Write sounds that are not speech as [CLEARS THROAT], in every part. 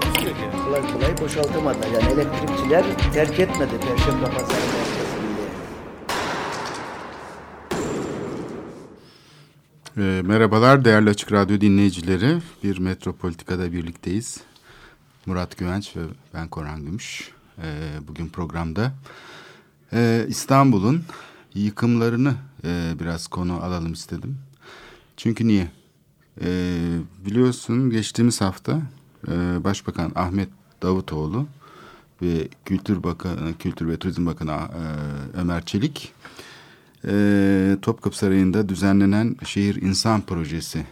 Takusuyor ki. Kolay kolay boşaltamadılar. Yani elektrikçiler terk etmedi Perşembe Pazarı merkezini. E, merhabalar değerli Açık Radyo dinleyicileri. Bir Metropolitika'da birlikteyiz. Murat Güvenç ve ben Korhan Gümüş. E, bugün programda e, İstanbul'un yıkımlarını e, biraz konu alalım istedim. Çünkü niye? E, biliyorsun geçtiğimiz hafta e, Başbakan Ahmet Davutoğlu ve Kültür Bakanı, Kültür ve Turizm Bakanı e, Ömer Çelik e, Topkapı Sarayı'nda düzenlenen Şehir İnsan Projesi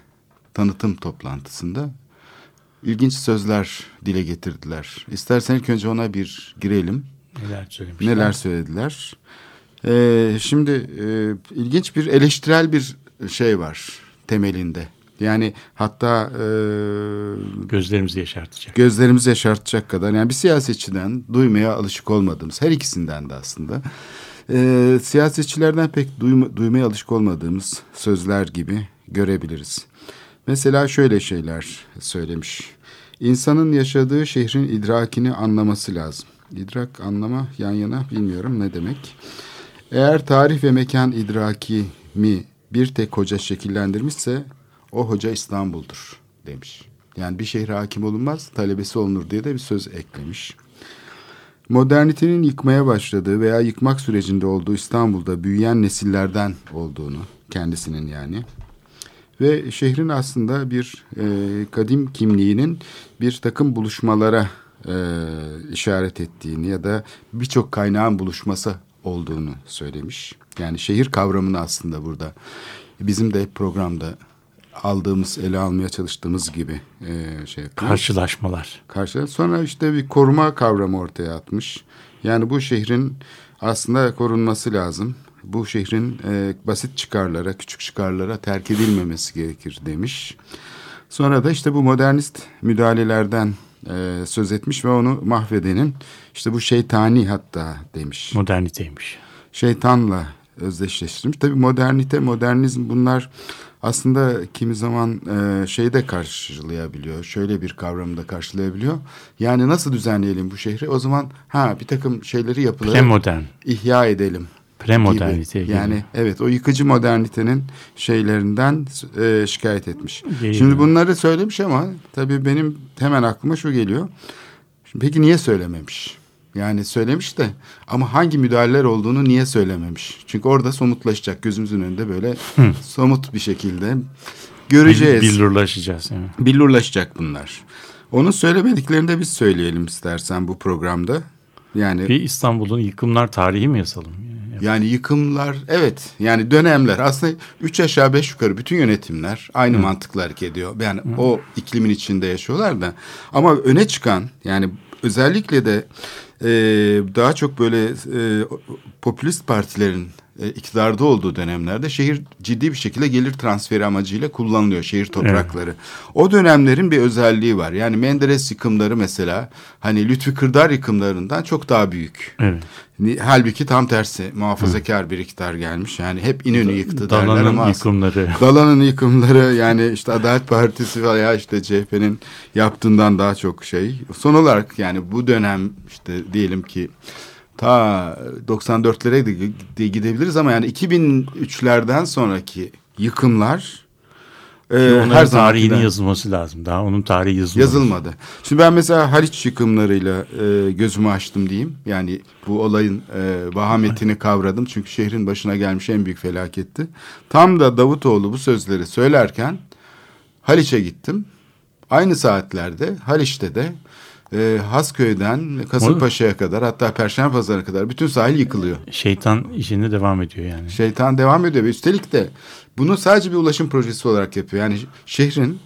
tanıtım toplantısında ilginç sözler dile getirdiler. İstersen ilk önce ona bir girelim. Neler söylemişler? Neler söylediler? Ee, şimdi e, ilginç bir eleştirel bir şey var temelinde. Yani hatta e, Gözlerimizi yaşartacak. gözlerimizi yaşartacak kadar yani bir siyasetçiden duymaya alışık olmadığımız her ikisinden de aslında e, siyasetçilerden pek duyma, duymaya alışık olmadığımız sözler gibi görebiliriz. Mesela şöyle şeyler söylemiş. İnsanın yaşadığı şehrin idrakini anlaması lazım. İdrak anlama yan yana bilmiyorum ne demek. Eğer tarih ve mekan idraki mi bir tek hoca şekillendirmişse o hoca İstanbul'dur demiş. Yani bir şehre hakim olunmaz, talebesi olunur diye de bir söz eklemiş. Modernitenin yıkmaya başladığı veya yıkmak sürecinde olduğu İstanbul'da büyüyen nesillerden olduğunu, kendisinin yani. Ve şehrin aslında bir e, kadim kimliğinin bir takım buluşmalara e, işaret ettiğini ya da birçok kaynağın buluşması olduğunu söylemiş. Yani şehir kavramını aslında burada bizim de programda aldığımız, ele almaya çalıştığımız gibi e, şey yapıyor. Karşılaşmalar. Karşı. Sonra işte bir koruma kavramı ortaya atmış. Yani bu şehrin aslında korunması lazım. Bu şehrin e, basit çıkarlara, küçük çıkarlara terk edilmemesi gerekir demiş. Sonra da işte bu modernist müdahalelerden e, söz etmiş ve onu mahvedenin işte bu şeytani hatta demiş Moderniteymiş. şeytanla özdeşleştirmiş. Tabii modernite, modernizm bunlar aslında kimi zaman e, şeyde karşılayabiliyor. Şöyle bir kavramda karşılayabiliyor. Yani nasıl düzenleyelim bu şehri? O zaman ha bir takım şeyleri yapıları Premodern. ihya edelim. Premodernite gibi. Yani evet o yıkıcı modernitenin şeylerinden e, şikayet etmiş. Geliyor. Şimdi bunları söylemiş ama tabii benim hemen aklıma şu geliyor. Şimdi peki niye söylememiş? Yani söylemiş de ama hangi müdahaleler olduğunu niye söylememiş? Çünkü orada somutlaşacak gözümüzün önünde böyle somut bir şekilde göreceğiz. Billurlaşacağız. Yani. Billurlaşacak bunlar. Onun söylemediklerini de biz söyleyelim istersen bu programda. Yani Bir İstanbul'un yıkımlar tarihi mi yazalım? Yani yani yıkımlar evet yani dönemler aslında üç aşağı beş yukarı bütün yönetimler aynı mantıkla hareket ediyor. Yani o iklimin içinde yaşıyorlar da ama öne çıkan yani özellikle de e, daha çok böyle e, popülist partilerin e, iktidarda olduğu dönemlerde şehir ciddi bir şekilde gelir transferi amacıyla kullanılıyor şehir toprakları. O dönemlerin bir özelliği var. Yani Menderes yıkımları mesela hani Lütfi Kırdar yıkımlarından çok daha büyük. Evet. Halbuki tam tersi muhafazakar bir iktidar gelmiş. Yani hep İnönü yıktı derler Dalanın ama aslında- yıkımları. [LAUGHS] Dalanın yıkımları yani işte Adalet Partisi veya işte CHP'nin yaptığından daha çok şey. Son olarak yani bu dönem işte diyelim ki ta 94'lere de de gidebiliriz ama yani 2003'lerden sonraki yıkımlar e, Onların her zamankinden- yazılması lazım. Daha onun tarihi yazılmadı. Yazılmadı. Şimdi ben mesela Haliç yıkımlarıyla e, gözümü açtım diyeyim. Yani bu olayın e, vahametini kavradım. Çünkü şehrin başına gelmiş en büyük felaketti. Tam da Davutoğlu bu sözleri söylerken Haliç'e gittim. Aynı saatlerde Haliç'te de e, Hasköy'den Kasımpaşa'ya kadar hatta Perşembe Pazarı'na kadar bütün sahil yıkılıyor. Şeytan işinde devam ediyor yani. Şeytan devam ediyor ve üstelik de bunu sadece bir ulaşım projesi olarak yapıyor. Yani şehrin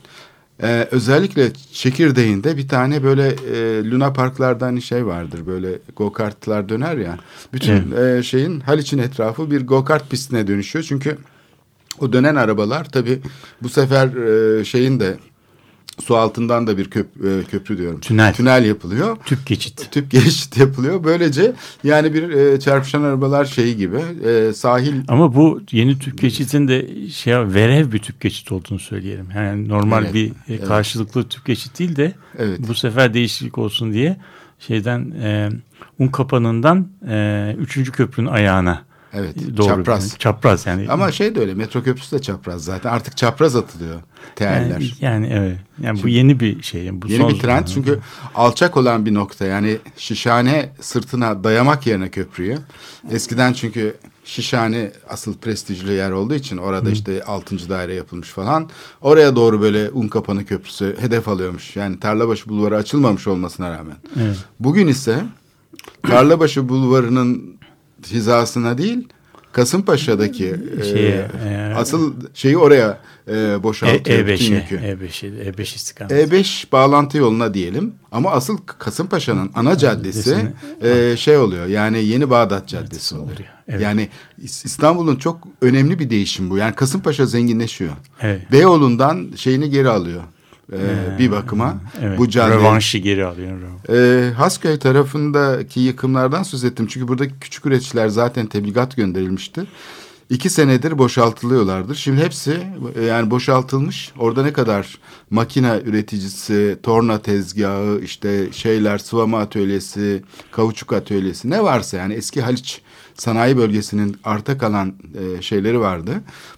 Ee, özellikle çekirdeğinde bir tane böyle e, Luna Parklarda hani şey vardır böyle go kartlar döner ya. Bütün e, şeyin Haliç'in etrafı bir go kart pistine dönüşüyor. Çünkü o dönen arabalar tabii bu sefer e, şeyin de su altından da bir köp, e, köprü diyorum. Tünel. Tünel yapılıyor. Tüp geçit. [LAUGHS] Tüp geçit yapılıyor. Böylece yani bir e, çarpışan arabalar şeyi gibi e, sahil Ama bu yeni tüp geçitin de şey verev bir tüp geçit olduğunu söyleyelim. Yani normal Evet, bir e, evet. karşılıklı tüp geçit değil de Evet. bu sefer değişiklik olsun diye şeyden e, un kapanından e, üçüncü köprünün ayağına evet doğru çapraz. Yani, çapraz yani. Ama şey de öyle metro köprüsü de çapraz zaten. Artık çapraz atılıyor teeller. yani, yani evet. Yani bu yeni bir şey. Yani bu Yeni son bir trend zamanlarda. çünkü alçak olan bir nokta yani şişhane sırtına dayamak yerine köprüyü. Eskiden çünkü şişhane asıl prestijli yer olduğu için orada işte 6. daire yapılmış falan. Oraya doğru böyle Unkapanı Köprüsü hedef alıyormuş. Yani Tarlabaşı Bulvarı açılmamış olmasına rağmen. Evet. Bugün ise Tarlabaşı Bulvarı'nın hizasına değil Kasımpaşa'daki e, Şeye, e, asıl şeyi oraya e, boşaltıyor. E, bütün E5'e, yükü. E5'e, E5 istikameti. E5 bağlantı yoluna diyelim ama asıl Kasımpaşa'nın ana caddesi e, şey oluyor yani Yeni Bağdat Caddesi oluyor. oluyor, evet. Yani İs- İstanbul'un çok önemli bir değişim bu. Yani Kasımpaşa zenginleşiyor. Evet. Beyoğlu'ndan şeyini geri alıyor. E, bir bakıma [LAUGHS] Evet. bu cadde Rövanşı geri alıyor. e, Hasköy tarafındaki yıkımlardan söz ettim. Çünkü buradaki küçük üreticiler zaten tebligat gönderilmişti. İki senedir boşaltılıyorlardır. Şimdi hepsi yani boşaltılmış. Orada ne kadar makine üreticisi, torna tezgahı, işte şeyler, sıvama atölyesi, kauçuk atölyesi ne varsa yani eski Haliç sanayi bölgesinin arta kalan e, şeyleri vardı.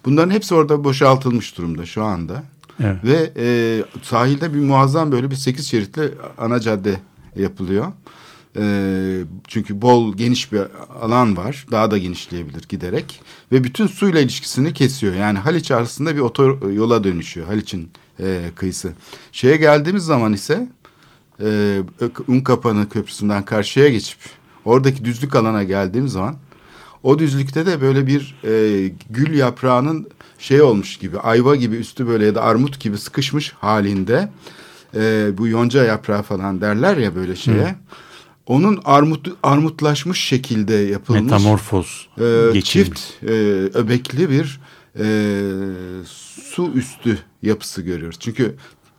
Bunların hepsi orada boşaltılmış durumda şu anda. Evet. Ve e, sahilde bir muazzam böyle bir sekiz şeritli ana cadde yapılıyor. E, çünkü bol geniş bir alan var. Daha da genişleyebilir giderek. Ve bütün suyla ilişkisini kesiyor. Yani Haliç arasında bir otoyola dönüşüyor. Haliç'in e, kıyısı. Şeye geldiğimiz zaman ise e, Unkapanı Köprüsü'nden karşıya geçip oradaki düzlük alana geldiğimiz zaman o düzlükte de böyle bir e, gül yaprağının şey olmuş gibi ayva gibi üstü böyle ya da armut gibi sıkışmış halinde e, bu yonca yaprağı falan derler ya böyle şeye. Onun armut armutlaşmış şekilde yapılmış Metamorfoz e, geçirmiş. çift e, öbekli bir e, su üstü yapısı görüyoruz. Çünkü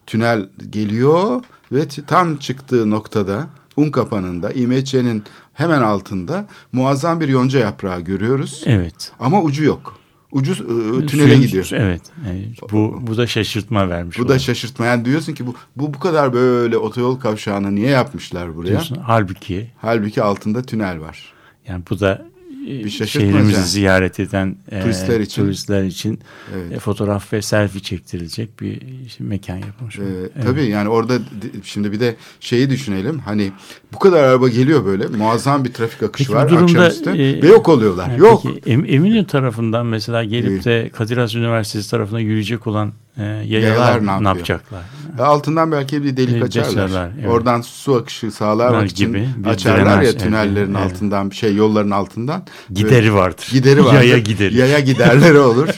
tünel geliyor ve tam çıktığı noktada un kapanında İMÇ'nin hemen altında muazzam bir yonca yaprağı görüyoruz. Evet. Ama ucu yok. Ucu e, tünele Suyun- gidiyor. Evet. Yani bu bu da şaşırtma vermiş. Bu da oluyor. şaşırtma. Yani diyorsun ki bu, bu bu kadar böyle otoyol kavşağını niye yapmışlar buraya? Diyorsun. Halbuki Halbuki altında tünel var. yani bu da Bir şehrimizi yani. ziyaret eden e, Turistler için. turistler için Evet. e, fotoğraf ve selfie çektirilecek bir işte mekan yapılmış. Ee, Evet. Tabii yani orada di- şimdi bir de şeyi düşünelim. Hani bu kadar araba geliyor böyle muazzam bir trafik akışı Peki var durumda, akşamüstü e, ve yok oluyorlar. Yani yok. Peki Em- Eminönü tarafından mesela gelip de Kadir Has Üniversitesi tarafına yürüyecek olan e, yayalar, Yayalar ne ne, yapacaklar? E, Altından belki bir delik açarlar. açarlar, evet. Oradan su akışı Bunlar için gibi açarlar drenaj, ya evet, tünellerin evet. altından bir şey yolların altından. Gideri vardır. Gideri [LAUGHS] vardır. Yaya gideri. Yaya [LAUGHS] giderleri olur.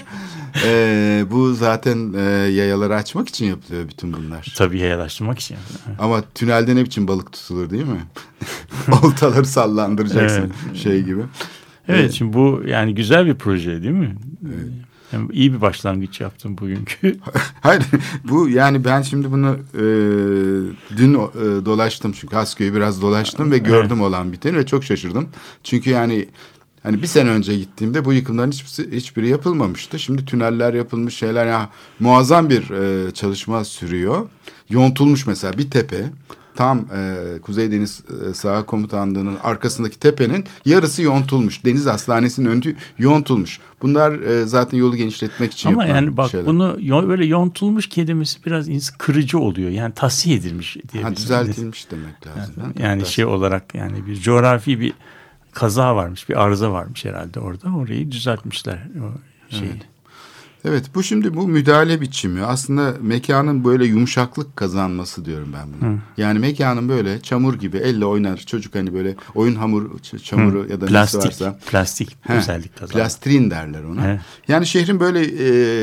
Ee, bu zaten e, yayaları açmak için yapılıyor bütün bunlar. Tabii yayalaştırmak için. Evet. Ama tünelde ne biçim balık tutulur değil mi? [LAUGHS] Oltaları sallandıracaksın şey gibi. Evet şimdi bu yani güzel bir proje değil mi? Yani iyi bir başlangıç yaptım bugünkü. [LAUGHS] Hayır bu yani ben şimdi bunu e, dün e, dolaştım çünkü Hasköy'ü biraz dolaştım ve gördüm olan biteni ve çok şaşırdım. Çünkü yani hani bir sene önce gittiğimde bu yıkımların hiçbiri, hiçbiri yapılmamıştı. Şimdi tüneller yapılmış şeyler ya muazzam bir e, çalışma sürüyor. Yontulmuş mesela bir tepe tam e, Kuzey Deniz e, Saha Komutanlığı'nın arkasındaki tepenin yarısı yontulmuş. Deniz Hastanesi'nin önü yontulmuş. Bunlar e, zaten yolu genişletmek için Ama yani bak şeyler. bunu yo- böyle yontulmuş kelimesi biraz kırıcı oluyor. Yani tahsiye edilmiş diye. Ha, düzeltilmiş demek lazım. Yani, yani şey olarak yani bir coğrafi bir kaza varmış, bir arıza varmış herhalde orada. Orayı düzeltmişler o şeyi. Evet bu şimdi bu müdahale biçimi aslında mekanın böyle yumuşaklık kazanması diyorum ben bunu. Yani mekanın böyle çamur gibi elle oynar çocuk hani böyle oyun hamur çamuru ya da nesi Plastik, varsa. plastik He, özellik kazandı. Plastrin derler ona. Evet. Yani şehrin böyle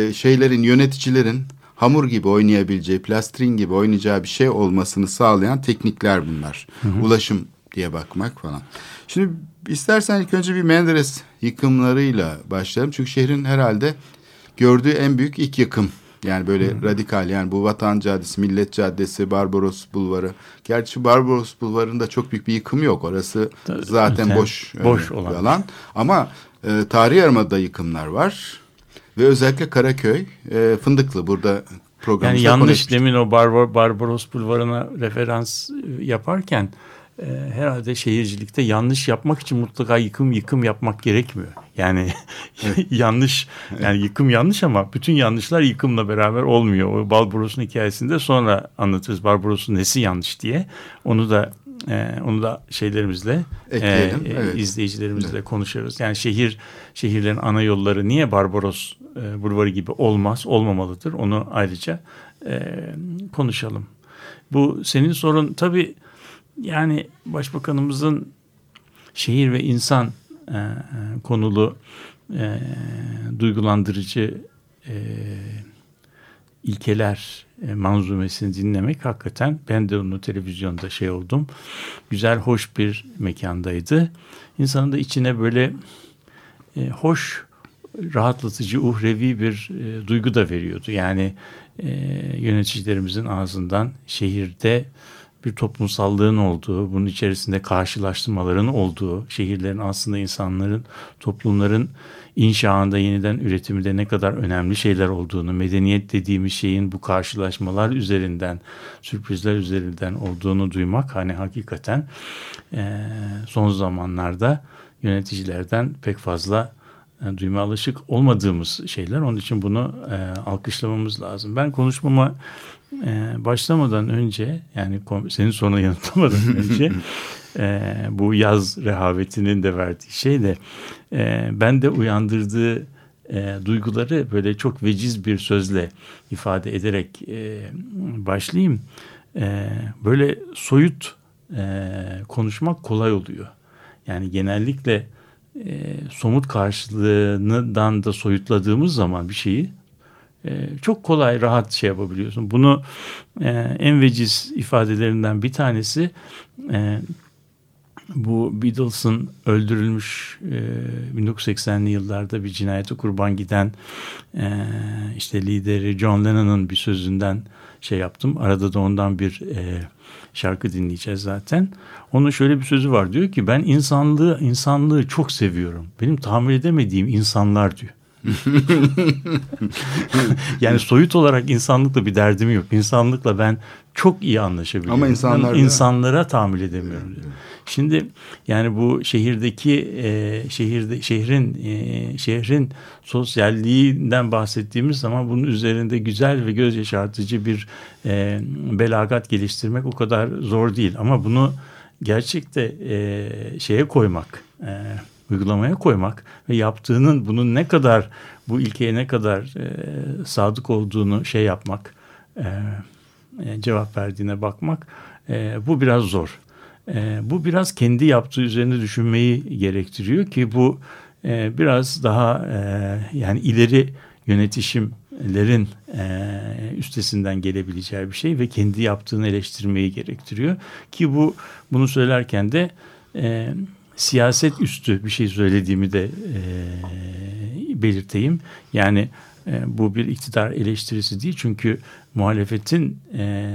e, şeylerin yöneticilerin hamur gibi oynayabileceği, plastrin gibi oynayacağı bir şey olmasını sağlayan teknikler bunlar. Ulaşım diye bakmak falan. Şimdi istersen ilk önce bir Menderes yıkımlarıyla başlayalım. Çünkü şehrin herhalde gördüğü en büyük ilk yıkım. Yani böyle radikal yani bu Vatan Caddesi, Millet Caddesi, Barbaros Bulvarı. Gerçi Barbaros Bulvarı'nda çok büyük bir yıkım yok. Orası zaten yani boş, boş e, olan. bir alan. Ama e, tarihi yarımada yıkımlar var. Ve özellikle Karaköy, e, Fındıklı burada Yani programımızda yanlış konuşmuştuk. demin o Barbar, Barbaros Bulvarı'na referans e, yaparken e, herhalde şehircilikte yanlış yapmak için mutlaka yıkım yıkım yapmak gerekmiyor. Yani [LAUGHS] yanlış yani yıkım yanlış ama bütün yanlışlar yıkımla beraber olmuyor. O Barbaros'un hikayesinde sonra anlatırız Barbaros'un nesi yanlış diye. Onu da e, onu da şeylerimizle Ekleyelim, e, e, evet. izleyicilerimizle konuşuruz. Yani şehir şehirlerin ana yolları niye Barbaros e, Bulvarı gibi olmaz, olmamalıdır. Onu ayrıca e, konuşalım. Bu senin sorun tabii yani başbakanımızın şehir ve insan e, e, konulu e, duygulandırıcı e, ilkeler e, manzumesini dinlemek hakikaten ben de onu televizyonda şey oldum. Güzel, hoş bir mekandaydı. İnsanın da içine böyle e, hoş, rahatlatıcı, uhrevi bir e, duygu da veriyordu. Yani e, yöneticilerimizin ağzından şehirde bir toplumsallığın olduğu, bunun içerisinde karşılaştırmaların olduğu, şehirlerin aslında insanların, toplumların inşaında yeniden üretiminde ne kadar önemli şeyler olduğunu, medeniyet dediğimiz şeyin bu karşılaşmalar üzerinden, sürprizler üzerinden olduğunu duymak hani hakikaten son zamanlarda yöneticilerden pek fazla duyma alışık olmadığımız şeyler. Onun için bunu alkışlamamız lazım. Ben konuşmama e, başlamadan önce yani senin soruna yanıtlamadan [LAUGHS] önce e, bu yaz rehavetinin de verdiği şey de e, ben de uyandırdığı e, duyguları böyle çok veciz bir sözle ifade ederek e, başlayayım. E, böyle soyut e, konuşmak kolay oluyor. Yani genellikle e, somut karşılığından da soyutladığımız zaman bir şeyi çok kolay rahat şey yapabiliyorsun. Bunu e, en veciz ifadelerinden bir tanesi e, bu Beatles'ın öldürülmüş e, 1980'li yıllarda bir cinayete kurban giden e, işte lideri John Lennon'ın bir sözünden şey yaptım. Arada da ondan bir e, şarkı dinleyeceğiz zaten. Onun şöyle bir sözü var diyor ki ben insanlığı insanlığı çok seviyorum. Benim tahammül edemediğim insanlar diyor. [LAUGHS] yani soyut olarak insanlıkla bir derdim yok. İnsanlıkla ben çok iyi anlaşabiliyorum. Ama insanlar insanlara tahammül edemiyorum diyor. Şimdi yani bu şehirdeki e, şehirde şehrin e, şehrin sosyalliğinden bahsettiğimiz zaman bunun üzerinde güzel ve göz yaşartıcı bir e, belagat geliştirmek o kadar zor değil. Ama bunu gerçekte e, şeye koymak, e, uygulamaya koymak ve yaptığının bunun ne kadar bu ilkeye ne kadar e, sadık olduğunu şey yapmak, e, e, cevap verdiğine bakmak e, bu biraz zor. E, bu biraz kendi yaptığı üzerine düşünmeyi gerektiriyor ki bu e, biraz daha e, yani ileri yönetişimlerin e, üstesinden gelebileceği bir şey ve kendi yaptığını eleştirmeyi gerektiriyor ki bu bunu söylerken de e, siyaset üstü bir şey söylediğimi de e, belirteyim. Yani e, bu bir iktidar eleştirisi değil çünkü muhalefetin e,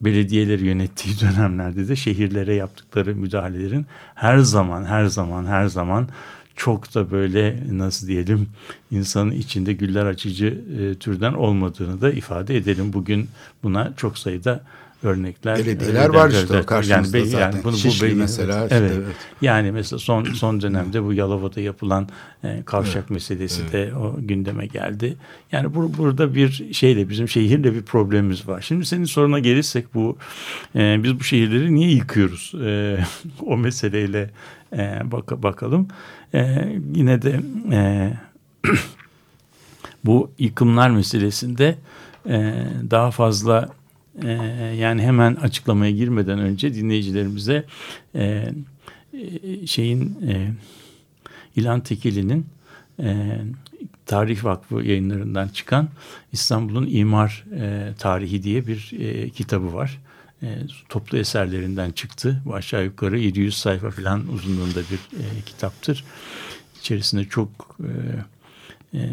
belediyeleri yönettiği [LAUGHS] dönemlerde de şehirlere yaptıkları müdahalelerin her zaman her zaman her zaman çok da böyle nasıl diyelim insanın içinde güller açıcı e, türden olmadığını da ifade edelim. Bugün buna çok sayıda örnekler. Belediyeler e, var evet, işte evet. karşımızda be- zaten. bunu, Şişli belli- mesela Evet. işte, evet. Yani mesela son son dönemde bu Yalova'da yapılan e, kavşak meselesi de o gündeme geldi. Yani bu, burada bir şeyle bizim şehirle bir problemimiz var. Şimdi senin soruna gelirsek bu e, biz bu şehirleri niye yıkıyoruz? E, [LAUGHS] o meseleyle e, bak bakalım. E, yine de e, [CLEARS THROAT] bu yıkımlar meselesinde e, daha fazla e, yani hemen açıklamaya girmeden önce dinleyicilerimize e, şeyin e, İlhan Tekeli'nin e, Tarih Vakfı yayınlarından çıkan İstanbul'un İmar e, Tarihi diye bir e, kitabı var. E, toplu eserlerinden çıktı. Bu aşağı yukarı 700 sayfa falan uzunluğunda bir e, kitaptır. İçerisinde çok e, e,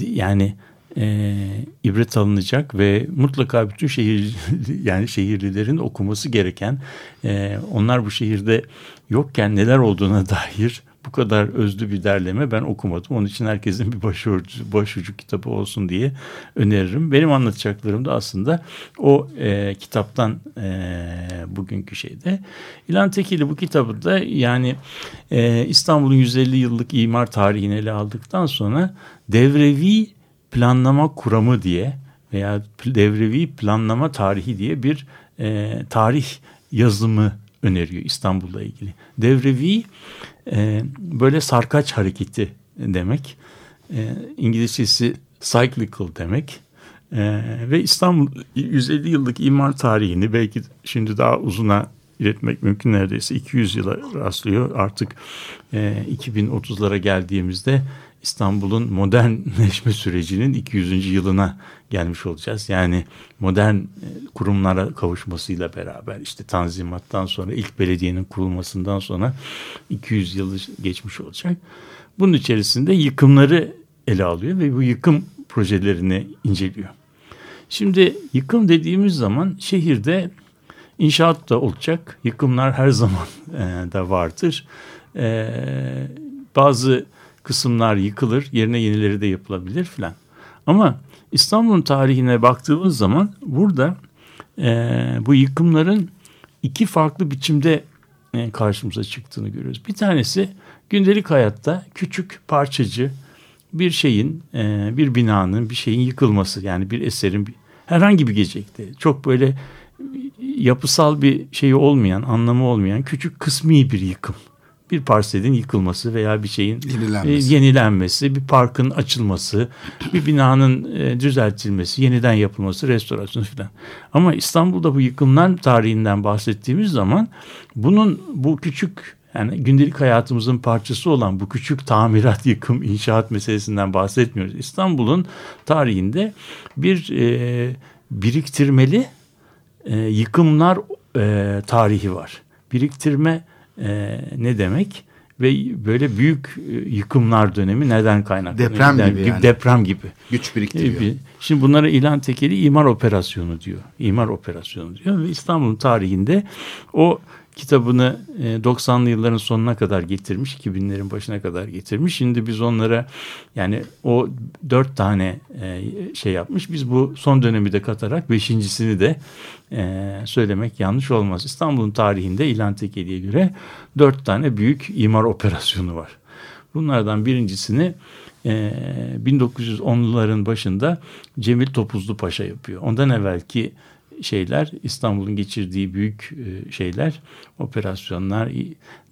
yani e, ibret alınacak ve mutlaka bütün şehir [LAUGHS] yani şehirlilerin okuması gereken e, onlar bu şehirde yokken neler olduğuna [LAUGHS] dair bu kadar özlü bir derleme ben okumadım. Onun için herkesin bir başucu, başucu kitabı olsun diye öneririm. Benim anlatacaklarım da aslında o e, kitaptan e, bugünkü şeyde. İlhan Tekili bu kitabı da yani e, İstanbul'un 150 yıllık imar tarihini ele aldıktan sonra devrevi planlama kuramı diye veya devrevi planlama tarihi diye bir e, tarih yazımı öneriyor İstanbul'la ilgili. Devrevi e, böyle sarkaç hareketi demek. E, İngilizcesi cyclical demek. E, ve İstanbul 150 yıllık imar tarihini belki şimdi daha uzuna iletmek mümkün neredeyse 200 yıla rastlıyor. Artık e, 2030'lara geldiğimizde İstanbul'un modernleşme sürecinin 200. yılına gelmiş olacağız. Yani modern e, kurumlara kavuşmasıyla beraber işte Tanzimat'tan sonra ilk belediyenin kurulmasından sonra 200 yılı geçmiş olacak. Bunun içerisinde yıkımları ele alıyor ve bu yıkım projelerini inceliyor. Şimdi yıkım dediğimiz zaman şehirde inşaat da olacak. Yıkımlar her zaman e, da vardır. E, bazı kısımlar yıkılır, yerine yenileri de yapılabilir filan. Ama İstanbul'un tarihine baktığımız zaman burada e, bu yıkımların iki farklı biçimde e, karşımıza çıktığını görüyoruz. Bir tanesi gündelik hayatta küçük parçacı bir şeyin, e, bir binanın, bir şeyin yıkılması yani bir eserin herhangi bir gecekte çok böyle yapısal bir şey olmayan, anlamı olmayan küçük kısmi bir yıkım bir parselin yıkılması veya bir şeyin yenilenmesi, e, yenilenmesi bir parkın açılması, bir binanın e, düzeltilmesi, yeniden yapılması, restorasyonu filan. Ama İstanbul'da bu yıkımlar tarihinden bahsettiğimiz zaman bunun bu küçük yani gündelik hayatımızın parçası olan bu küçük tamirat, [LAUGHS] yıkım, inşaat meselesinden bahsetmiyoruz. İstanbul'un tarihinde bir e, biriktirmeli e, yıkımlar e, tarihi var. Biriktirme e, ne demek ve böyle büyük e, yıkımlar dönemi neden kaynaklanıyor? Deprem gibi yani. Deprem gibi. Güç biriktiriyor. E, şimdi bunlara ilan tekeli imar operasyonu diyor. İmar operasyonu diyor ve İstanbul'un tarihinde o kitabını 90'lı e, yılların sonuna kadar getirmiş, 2000'lerin başına kadar getirmiş. Şimdi biz onlara yani o dört tane e, şey yapmış. Biz bu son dönemi de katarak beşincisini de e, söylemek yanlış olmaz. İstanbul'un tarihinde İlhan Tekeli'ye göre dört tane büyük imar operasyonu var. Bunlardan birincisini 1910'luların başında Cemil Topuzlu Paşa yapıyor. Ondan evvelki şeyler İstanbul'un geçirdiği büyük e, şeyler operasyonlar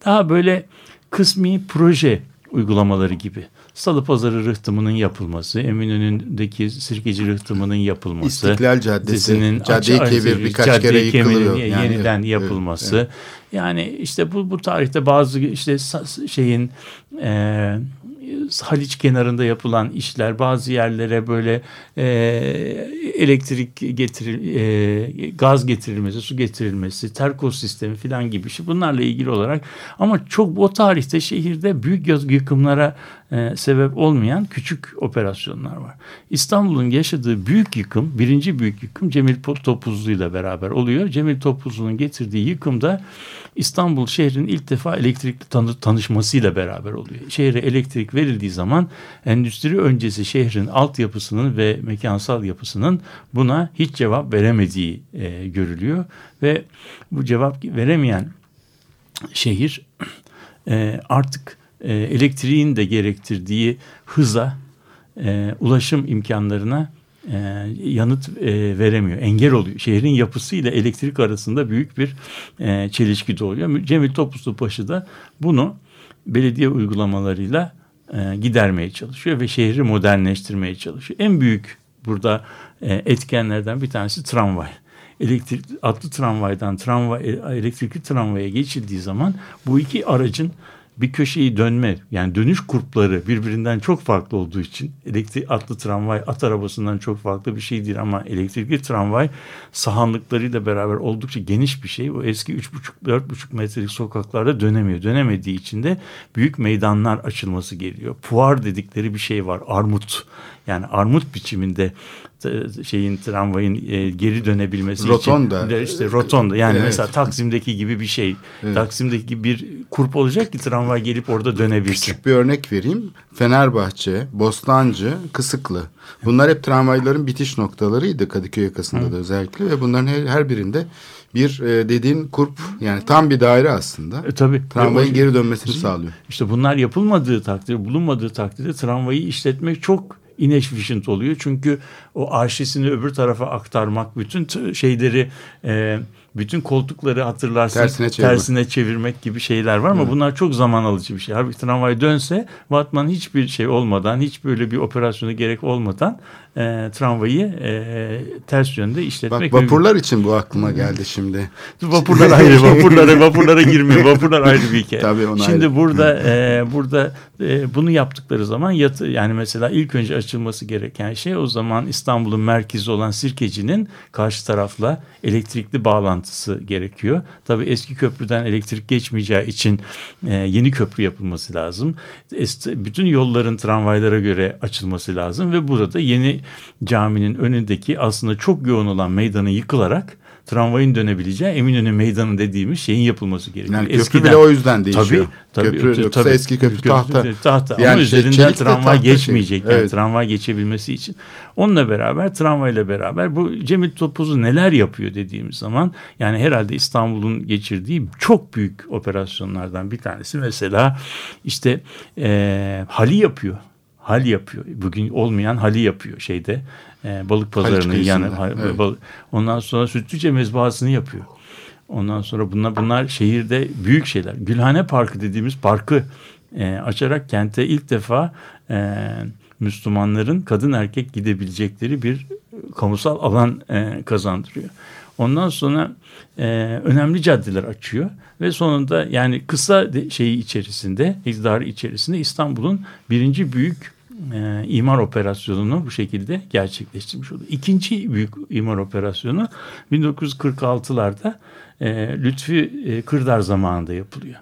daha böyle kısmi proje uygulamaları gibi. Salı Pazarı rıhtımının yapılması, Eminönü'ndeki Sirkeci rıhtımının yapılması, İstiklal Caddesi'nin Cadde-i Kebir birkaç cadde kere yıkılıyor. Yani, yeniden yapılması. Evet, evet. Yani işte bu bu tarihte bazı işte şeyin e, Haliç kenarında yapılan işler bazı yerlere böyle e, elektrik getiril e, gaz getirilmesi, su getirilmesi, terkos sistemi falan gibi şey bunlarla ilgili olarak ama çok o tarihte şehirde büyük yıkımlara e, sebep olmayan küçük operasyonlar var. İstanbul'un yaşadığı büyük yıkım, birinci büyük yıkım Cemil Topuzlu ile beraber oluyor. Cemil Topuzlu'nun getirdiği yıkımda İstanbul şehrin ilk defa elektrikli tanı tanışmasıyla beraber oluyor. Şehre elektrik verildiği zaman endüstri öncesi şehrin altyapısının ve mekansal yapısının buna hiç cevap veremediği e, görülüyor ve bu cevap veremeyen şehir e, artık e, elektriğin de gerektirdiği hıza, e, ulaşım imkanlarına e, yanıt e, veremiyor. Engel oluyor. Şehrin yapısı ile elektrik arasında büyük bir e, çelişki doğuyor. Cemil Topuzlupaşa da bunu belediye uygulamalarıyla e, gidermeye çalışıyor ve şehri modernleştirmeye çalışıyor. En büyük burada e, etkenlerden bir tanesi tramvay elektrik atlı tramvaydan tramvay elektrikli tramvaya geçildiği zaman bu iki aracın bir köşeyi dönme yani dönüş kurpları birbirinden çok farklı olduğu için elektrik atlı tramvay at arabasından çok farklı bir şey değil ama elektrikli tramvay sahanlıklarıyla beraber oldukça geniş bir şey. O eski 3,5-4,5 metrelik sokaklarda dönemiyor. Dönemediği için de büyük meydanlar açılması geliyor. Puar dedikleri bir şey var. Armut yani armut biçiminde şeyin tramvayın e, geri dönebilmesi rotonda. için işte rotonda yani evet. mesela Taksim'deki gibi bir şey. Evet. Taksim'deki gibi bir kurp olacak ki tramvay gelip orada dönebilsin. Küçük bir örnek vereyim. Fenerbahçe, Bostancı, Kısıklı. Bunlar hep tramvayların bitiş noktalarıydı Kadıköy yakasında Hı. da özellikle ve bunların her, her birinde bir e, dediğin kurp yani tam bir daire aslında. E, tabii. Tramvayın geri dönmesini sağlıyor. İşte bunlar yapılmadığı takdirde, bulunmadığı takdirde tramvayı işletmek çok inefficient oluyor. Çünkü o arşesini öbür tarafa aktarmak, bütün şeyleri, e, bütün koltukları hatırlarsın tersine, çevirme. tersine çevirmek gibi şeyler var ama evet. bunlar çok zaman alıcı bir şey. Halbuki tramvay dönse Batman hiçbir şey olmadan, hiç böyle bir operasyona gerek olmadan e, tramvayı e, ters yönde işletmek. Bak vapurlar mümkün. için bu aklıma geldi şimdi. vapurlar ayrı, [LAUGHS] vapurlara vapurlara girmiyor. Vapurlar ayrı bir hikaye. Tabii ona Şimdi ayrı. burada e, burada e, bunu yaptıkları zaman yatı yani mesela ilk önce açılması gereken şey o zaman İstanbul'un merkezi olan Sirkeci'nin karşı tarafla elektrikli bağlantısı gerekiyor. Tabii eski köprüden elektrik geçmeyeceği için e, yeni köprü yapılması lazım. Bütün yolların tramvaylara göre açılması lazım ve burada yeni caminin önündeki aslında çok yoğun olan meydanı yıkılarak tramvayın dönebileceği Eminönü Meydanı dediğimiz şeyin yapılması gerekiyor. Yani köprü Eskiden, bile o yüzden değişiyor. Tabii, tabii, köprü yoksa tabii, eski köprü, köprü tahta. tahta. Yani Ama üzerinden tramvay geçmeyecek. Şey. Yani tramvay geçebilmesi için. Onunla beraber tramvayla beraber bu Cemil Topuz'u neler yapıyor dediğimiz zaman yani herhalde İstanbul'un geçirdiği çok büyük operasyonlardan bir tanesi mesela işte e, hali yapıyor hal yapıyor. Bugün olmayan hali yapıyor şeyde e, balık pazarının yanı. Evet. Balık, ondan sonra Sütlüce mezbahasını yapıyor. Ondan sonra bunlar bunlar şehirde büyük şeyler. Gülhane Parkı dediğimiz parkı e, açarak kente ilk defa e, Müslümanların kadın erkek gidebilecekleri bir kamusal alan e, kazandırıyor. Ondan sonra e, önemli caddeler açıyor ve sonunda yani kısa şeyi içerisinde, iktidarı içerisinde İstanbul'un birinci büyük e, imar operasyonunu bu şekilde gerçekleştirmiş oldu. İkinci büyük imar operasyonu 1946'larda e, Lütfi e, Kırdar zamanında yapılıyor.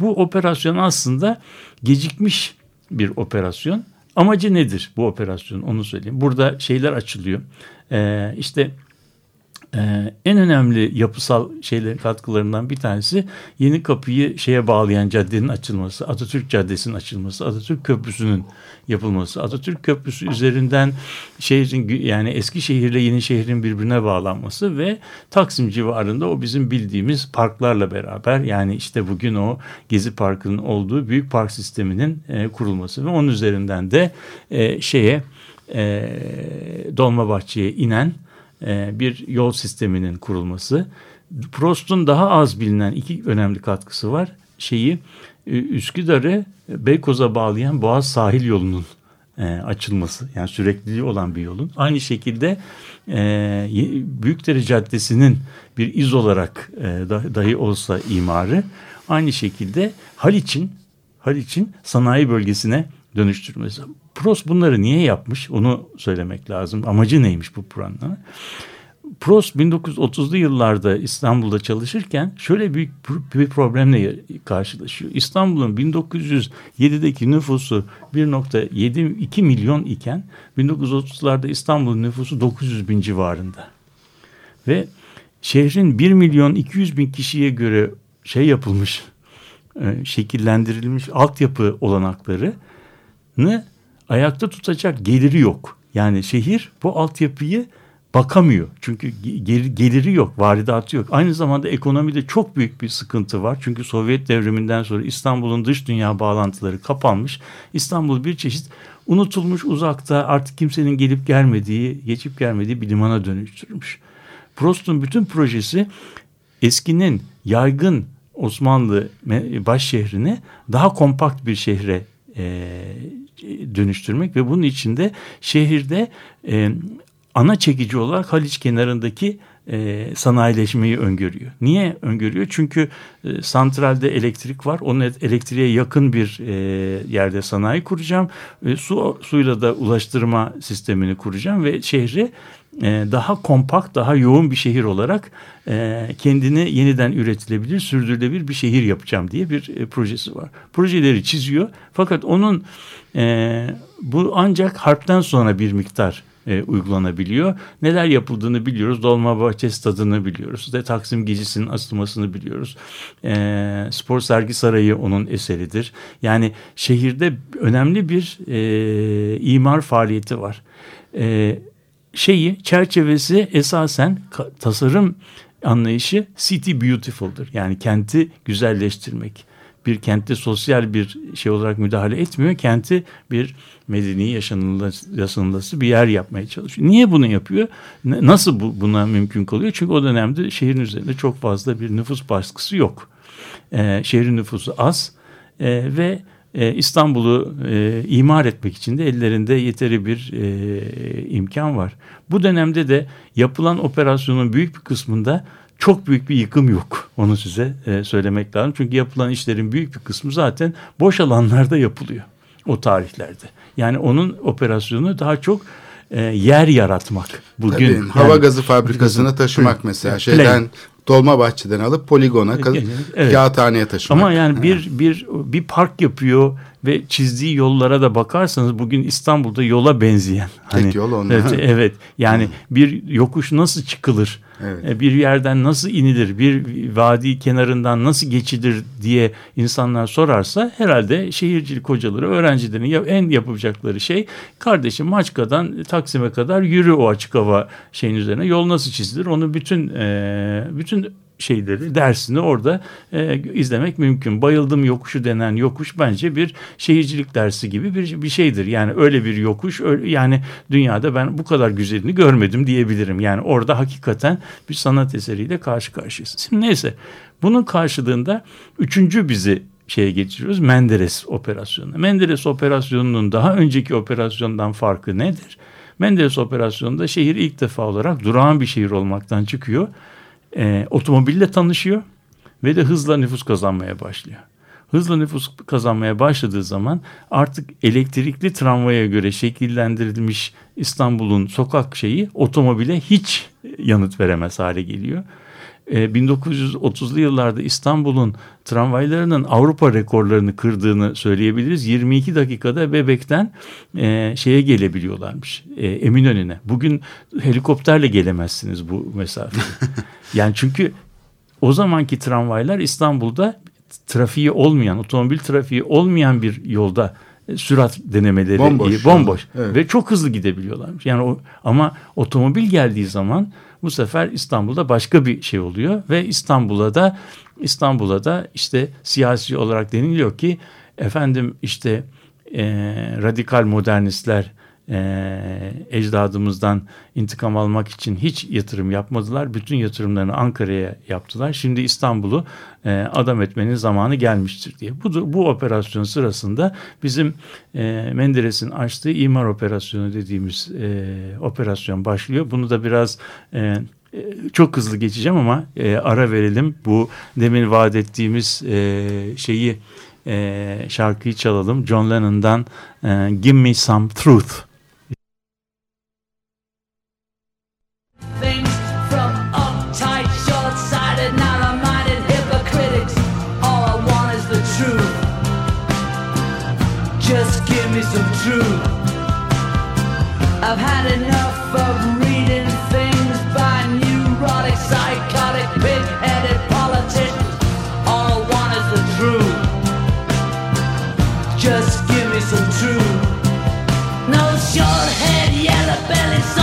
Bu operasyon aslında gecikmiş bir operasyon. Amacı nedir bu operasyon onu söyleyeyim. Burada şeyler açılıyor. E, işte ee, en önemli yapısal şeylerin katkılarından bir tanesi yeni kapıyı şeye bağlayan caddenin açılması, Atatürk Caddesi'nin açılması, Atatürk Köprüsü'nün yapılması, Atatürk Köprüsü üzerinden şehrin yani eski şehirle yeni şehrin birbirine bağlanması ve Taksim civarında o bizim bildiğimiz parklarla beraber yani işte bugün o Gezi Parkı'nın olduğu büyük park sisteminin e, kurulması ve onun üzerinden de e, şeye e, Dolmabahçe'ye inen bir yol sisteminin kurulması. Prost'un daha az bilinen iki önemli katkısı var. Şeyi e, Üsküdar'ı Beykoz'a bağlayan Boğaz sahil yolunun e, açılması. Yani sürekliliği olan bir yolun. Aynı şekilde Büyükdere Caddesi'nin bir iz olarak dahi olsa imarı aynı şekilde Haliç'in Haliç'in sanayi bölgesine dönüştürmesi. Prost bunları niye yapmış onu söylemek lazım. Amacı neymiş bu programın? Prost 1930'lu yıllarda İstanbul'da çalışırken şöyle büyük bir problemle karşılaşıyor. İstanbul'un 1907'deki nüfusu 1.72 milyon iken 1930'larda İstanbul'un nüfusu 900 bin civarında. Ve şehrin 1 milyon 200 bin kişiye göre şey yapılmış, e, şekillendirilmiş altyapı olanaklarını ayakta tutacak geliri yok. Yani şehir bu altyapıyı bakamıyor. Çünkü geliri yok, varidatı yok. Aynı zamanda ekonomide çok büyük bir sıkıntı var. Çünkü Sovyet devriminden sonra İstanbul'un dış dünya bağlantıları kapanmış. İstanbul bir çeşit unutulmuş uzakta artık kimsenin gelip gelmediği, geçip gelmediği bir limana dönüştürmüş. Prost'un bütün projesi eskinin yaygın Osmanlı baş şehrini daha kompakt bir şehre e, dönüştürmek ve bunun içinde şehirde e, ana çekici olarak Haliç kenarındaki e, sanayileşmeyi öngörüyor. Niye öngörüyor? Çünkü e, santralde elektrik var. Onun elektriğe yakın bir e, yerde sanayi kuracağım. E, su suyla da ulaştırma sistemini kuracağım ve şehri e, daha kompakt, daha yoğun bir şehir olarak e, kendini yeniden üretilebilir, sürdürülebilir bir şehir yapacağım diye bir e, projesi var. Projeleri çiziyor fakat onun bu ancak harpten sonra bir miktar uygulanabiliyor. Neler yapıldığını biliyoruz. Dolmabahçe stadını biliyoruz. İşte Taksim Gecesi'nin asılmasını biliyoruz. Spor Sergi Sarayı onun eseridir. Yani şehirde önemli bir imar faaliyeti var. E, şeyi çerçevesi esasen tasarım anlayışı city beautiful'dır. Yani kenti güzelleştirmek. Bir kentte sosyal bir şey olarak müdahale etmiyor. Kenti bir medeni yaşanılası bir yer yapmaya çalışıyor. Niye bunu yapıyor? Nasıl bu, buna mümkün kalıyor? Çünkü o dönemde şehrin üzerinde çok fazla bir nüfus baskısı yok. Ee, şehrin nüfusu az ee, ve e, İstanbul'u e, imar etmek için de ellerinde yeteri bir e, imkan var. Bu dönemde de yapılan operasyonun büyük bir kısmında çok büyük bir yıkım yok. Onu size e, söylemek lazım. Çünkü yapılan işlerin büyük bir kısmı zaten boş alanlarda yapılıyor o tarihlerde. Yani onun operasyonu daha çok e, yer yaratmak. Bugün Tabii, yani, hava gazı fabrikasına taşımak mesela şeyden Dolmabahçe'den alıp poligona evet. kağıthaneye taşımak. Ama yani bir bir bir park yapıyor ve çizdiği yollara da bakarsanız bugün İstanbul'da yola benzeyen. Tek hani, yol onlar. Evet, evet. Yani bir yokuş nasıl çıkılır? Evet. E, bir yerden nasıl inilir? Bir vadi kenarından nasıl geçilir diye insanlar sorarsa herhalde şehircilik hocaları öğrencilerin en yapacakları şey kardeşim Maçka'dan Taksim'e kadar yürü o açık hava şeyin üzerine yol nasıl çizilir? Onu bütün e, bütün şeyleri dersini orada e, izlemek mümkün. Bayıldım yokuşu denen yokuş bence bir şehircilik dersi gibi bir bir şeydir. Yani öyle bir yokuş öyle, yani dünyada ben bu kadar güzelini görmedim diyebilirim. Yani orada hakikaten bir sanat eseriyle karşı karşıyayız. Şimdi neyse bunun karşılığında üçüncü bizi şeye geçiriyoruz. Menderes operasyonu. Menderes operasyonunun daha önceki operasyondan farkı nedir? Menderes operasyonunda şehir ilk defa olarak durağan bir şehir olmaktan çıkıyor e, otomobille tanışıyor ve de hızla nüfus kazanmaya başlıyor. Hızla nüfus kazanmaya başladığı zaman artık elektrikli tramvaya göre şekillendirilmiş İstanbul'un sokak şeyi otomobile hiç yanıt veremez hale geliyor. 1930'lu ee, yıllarda İstanbul'un tramvaylarının Avrupa rekorlarını kırdığını söyleyebiliriz. 22 dakikada Bebek'ten e, şeye gelebiliyorlarmış. E, Eminönü'ne. Bugün helikopterle gelemezsiniz bu mesafeye. [LAUGHS] yani çünkü o zamanki tramvaylar İstanbul'da trafiği olmayan, otomobil trafiği olmayan bir yolda e, sürat denemeleri bomboş, bomboş. Evet. ve çok hızlı gidebiliyorlarmış. Yani o ama otomobil geldiği zaman bu sefer İstanbul'da başka bir şey oluyor ve İstanbul'a da İstanbul'a da işte siyasi olarak deniliyor ki efendim işte e, radikal modernistler e, ecdadımızdan intikam almak için hiç yatırım yapmadılar. Bütün yatırımlarını Ankara'ya yaptılar. Şimdi İstanbul'u e, adam etmenin zamanı gelmiştir diye. Bu, bu operasyon sırasında bizim e, Menderes'in açtığı imar operasyonu dediğimiz e, operasyon başlıyor. Bunu da biraz e, çok hızlı geçeceğim ama e, ara verelim. Bu demin vaat ettiğimiz e, şeyi e, şarkıyı çalalım. John Lennon'dan e, Give Me Some Truth. Short head, yellow belly,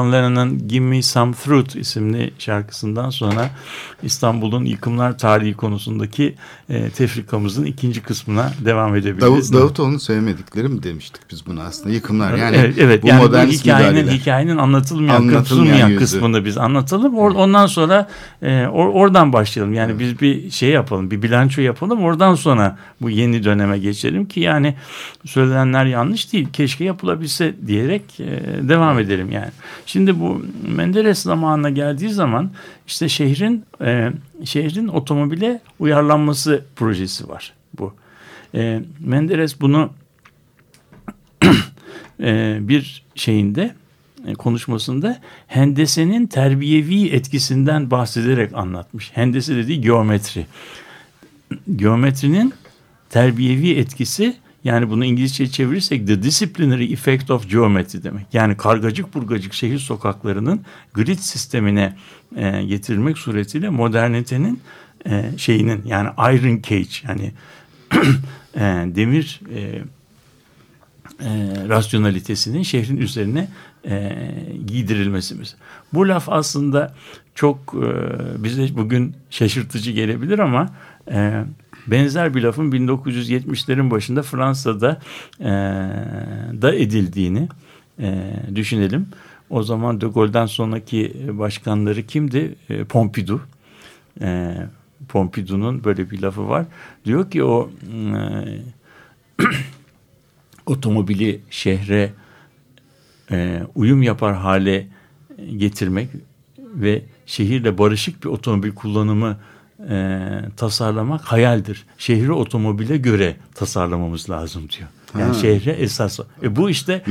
John Lennon'ın Give Me Some Truth isimli şarkısından sonra İstanbul'un yıkımlar tarihi konusundaki e, tefrikamızın ikinci kısmına devam edebiliriz. Davut, Davutoğlu'nun sevmedikleri mi demiştik biz buna aslında yıkımlar yani evet, evet bu yani bu modernist hikayenin müdahaleler. hikayenin anlatılmayan, Anlatılmayan kısmını biz anlatalım. Or- ondan sonra e, or- oradan başlayalım. Yani biz bir şey yapalım, bir bilanço yapalım. Oradan sonra bu yeni döneme geçelim ki yani söylenenler yanlış değil. Keşke yapılabilse diyerek e, devam edelim yani. Şimdi bu Menderes zamanına geldiği zaman işte şehrin e, şehrin otomobile uyarlanması projesi var bu. E, Menderes bunu [CLEARS THROAT] e, bir şeyinde e, konuşmasında hendesenin terbiyevi etkisinden bahsederek anlatmış. Hendese dediği geometri. Geometrinin terbiyevi etkisi yani bunu İngilizce çevirirsek the disciplinary effect of geometry demek. Yani kargacık burgacık şehir sokaklarının grid sistemine e, getirilmek suretiyle modernitenin e, şeyinin yani iron cage yani [CLEARS THROAT] e, demir e, e, rasyonalitesinin şehrin üzerine e, giydirilmesimiz. Bu laf aslında çok e, bize bugün şaşırtıcı gelebilir ama e, benzer bir lafın 1970'lerin başında Fransa'da e, da edildiğini e, düşünelim. O zaman De Gaulle'den sonraki başkanları kimdi? E, Pompidou. E, Pompidou'nun böyle bir lafı var. Diyor ki o e, [CLEARS THROAT] otomobili şehre e, uyum yapar hale getirmek ve şehirle barışık bir otomobil kullanımı e, tasarlamak hayaldir. Şehri otomobile göre tasarlamamız lazım diyor. Yani Ha. şehre esas. E bu işte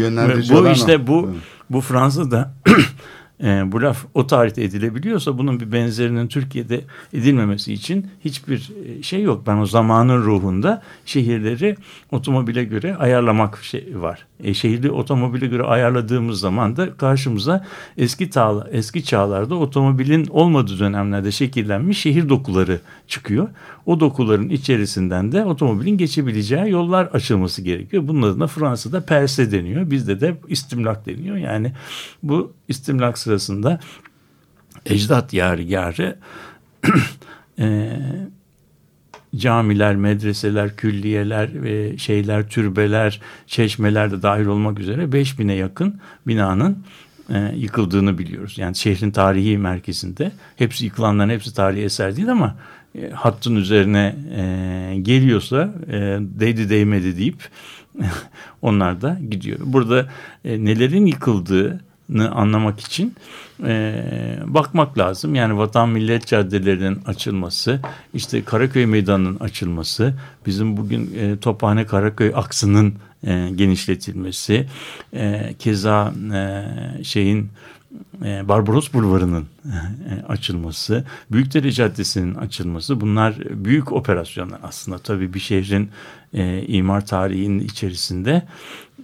bu olan o. işte bu bu Fransa'da [CLEARS THROAT] e, bu laf o tarihte edilebiliyorsa bunun bir benzerinin Türkiye'de edilmemesi için hiçbir e, şey yok. Ben o zamanın ruhunda şehirleri otomobile göre ayarlamak şey var. E, şehri otomobile göre ayarladığımız zaman da karşımıza eski çağ, eski çağlarda otomobilin olmadığı dönemlerde şekillenmiş şehir dokuları çıkıyor. O dokuların içerisinden de otomobilin geçebileceği yollar açılması gerekiyor. Bunun adına Fransa'da perse deniyor. Bizde de istimlak deniyor. Yani bu istimlak sırasında ecdat yadigarı [CLEARS THROAT] e, camiler, medreseler, külliyeler ve şeyler, türbeler, çeşmeler de dahil olmak üzere 5000'e yakın binanın e, yıkıldığını biliyoruz. Yani şehrin tarihi merkezinde hepsi yıkılanların hepsi tarihi eser değil ama e, hattın üzerine e, geliyorsa e, değdi değmedi deyip [LAUGHS] onlar da gidiyor. Burada e, nelerin yıkıldığını anlamak için e, bakmak lazım. Yani Vatan Millet Caddelerinin açılması, işte Karaköy Meydanı'nın açılması, bizim bugün e, Tophane Karaköy aksının e, genişletilmesi, e, keza e, şeyin e, Barbaros Bulvarı'nın e, açılması, Büyükdere Caddesi'nin açılması bunlar büyük operasyonlar aslında. Tabii bir şehrin e, imar tarihinin içerisinde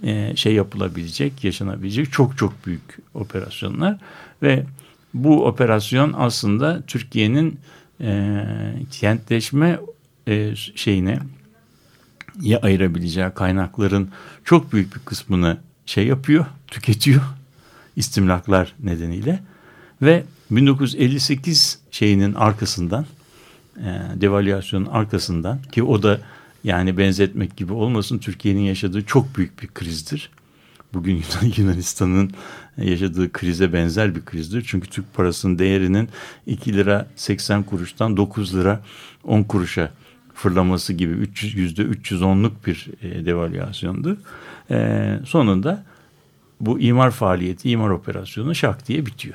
e, şey yapılabilecek, yaşanabilecek çok çok büyük operasyonlar. Ve bu operasyon aslında Türkiye'nin e, kentleşme e, şeyine ya ayırabileceği kaynakların çok büyük bir kısmını şey yapıyor, tüketiyor istimlaklar nedeniyle. Ve 1958 şeyinin arkasından e, devalüasyonun arkasından ki o da yani benzetmek gibi olmasın Türkiye'nin yaşadığı çok büyük bir krizdir. Bugün Yunan, [LAUGHS] Yunanistan'ın yaşadığı krize benzer bir krizdir. Çünkü Türk parasının değerinin 2 lira 80 kuruştan 9 lira 10 kuruşa fırlaması gibi 300 yüzde 310'luk bir e, devalüasyondu. E, sonunda bu imar faaliyeti, imar operasyonu şak diye bitiyor.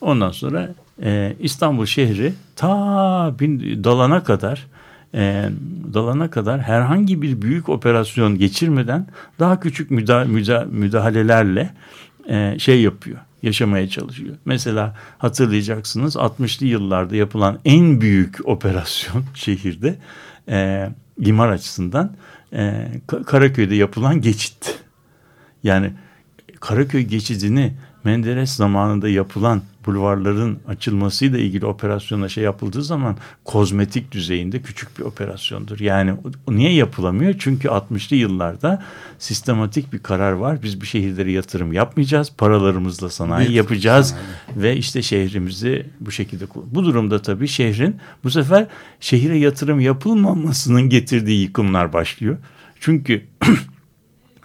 Ondan sonra e, İstanbul şehri ta bin, dalana kadar e, dalana kadar herhangi bir büyük operasyon geçirmeden daha küçük müda, müda, müdahalelerle e, şey yapıyor yaşamaya çalışıyor. Mesela hatırlayacaksınız 60'lı yıllarda yapılan en büyük operasyon [LAUGHS] şehirde e, imar açısından e, Karaköy'de yapılan geçit. Yani Karaköy geçidini Menderes zamanında yapılan bulvarların açılmasıyla ilgili operasyona şey yapıldığı zaman kozmetik düzeyinde küçük bir operasyondur. Yani niye yapılamıyor? Çünkü 60'lı yıllarda sistematik bir karar var. Biz bir şehirlere yatırım yapmayacağız. Paralarımızla sanayi Büyük yapacağız sanayi. ve işte şehrimizi bu şekilde Bu durumda tabii şehrin bu sefer şehire yatırım yapılmamasının getirdiği yıkımlar başlıyor. Çünkü [CLEARS THROAT]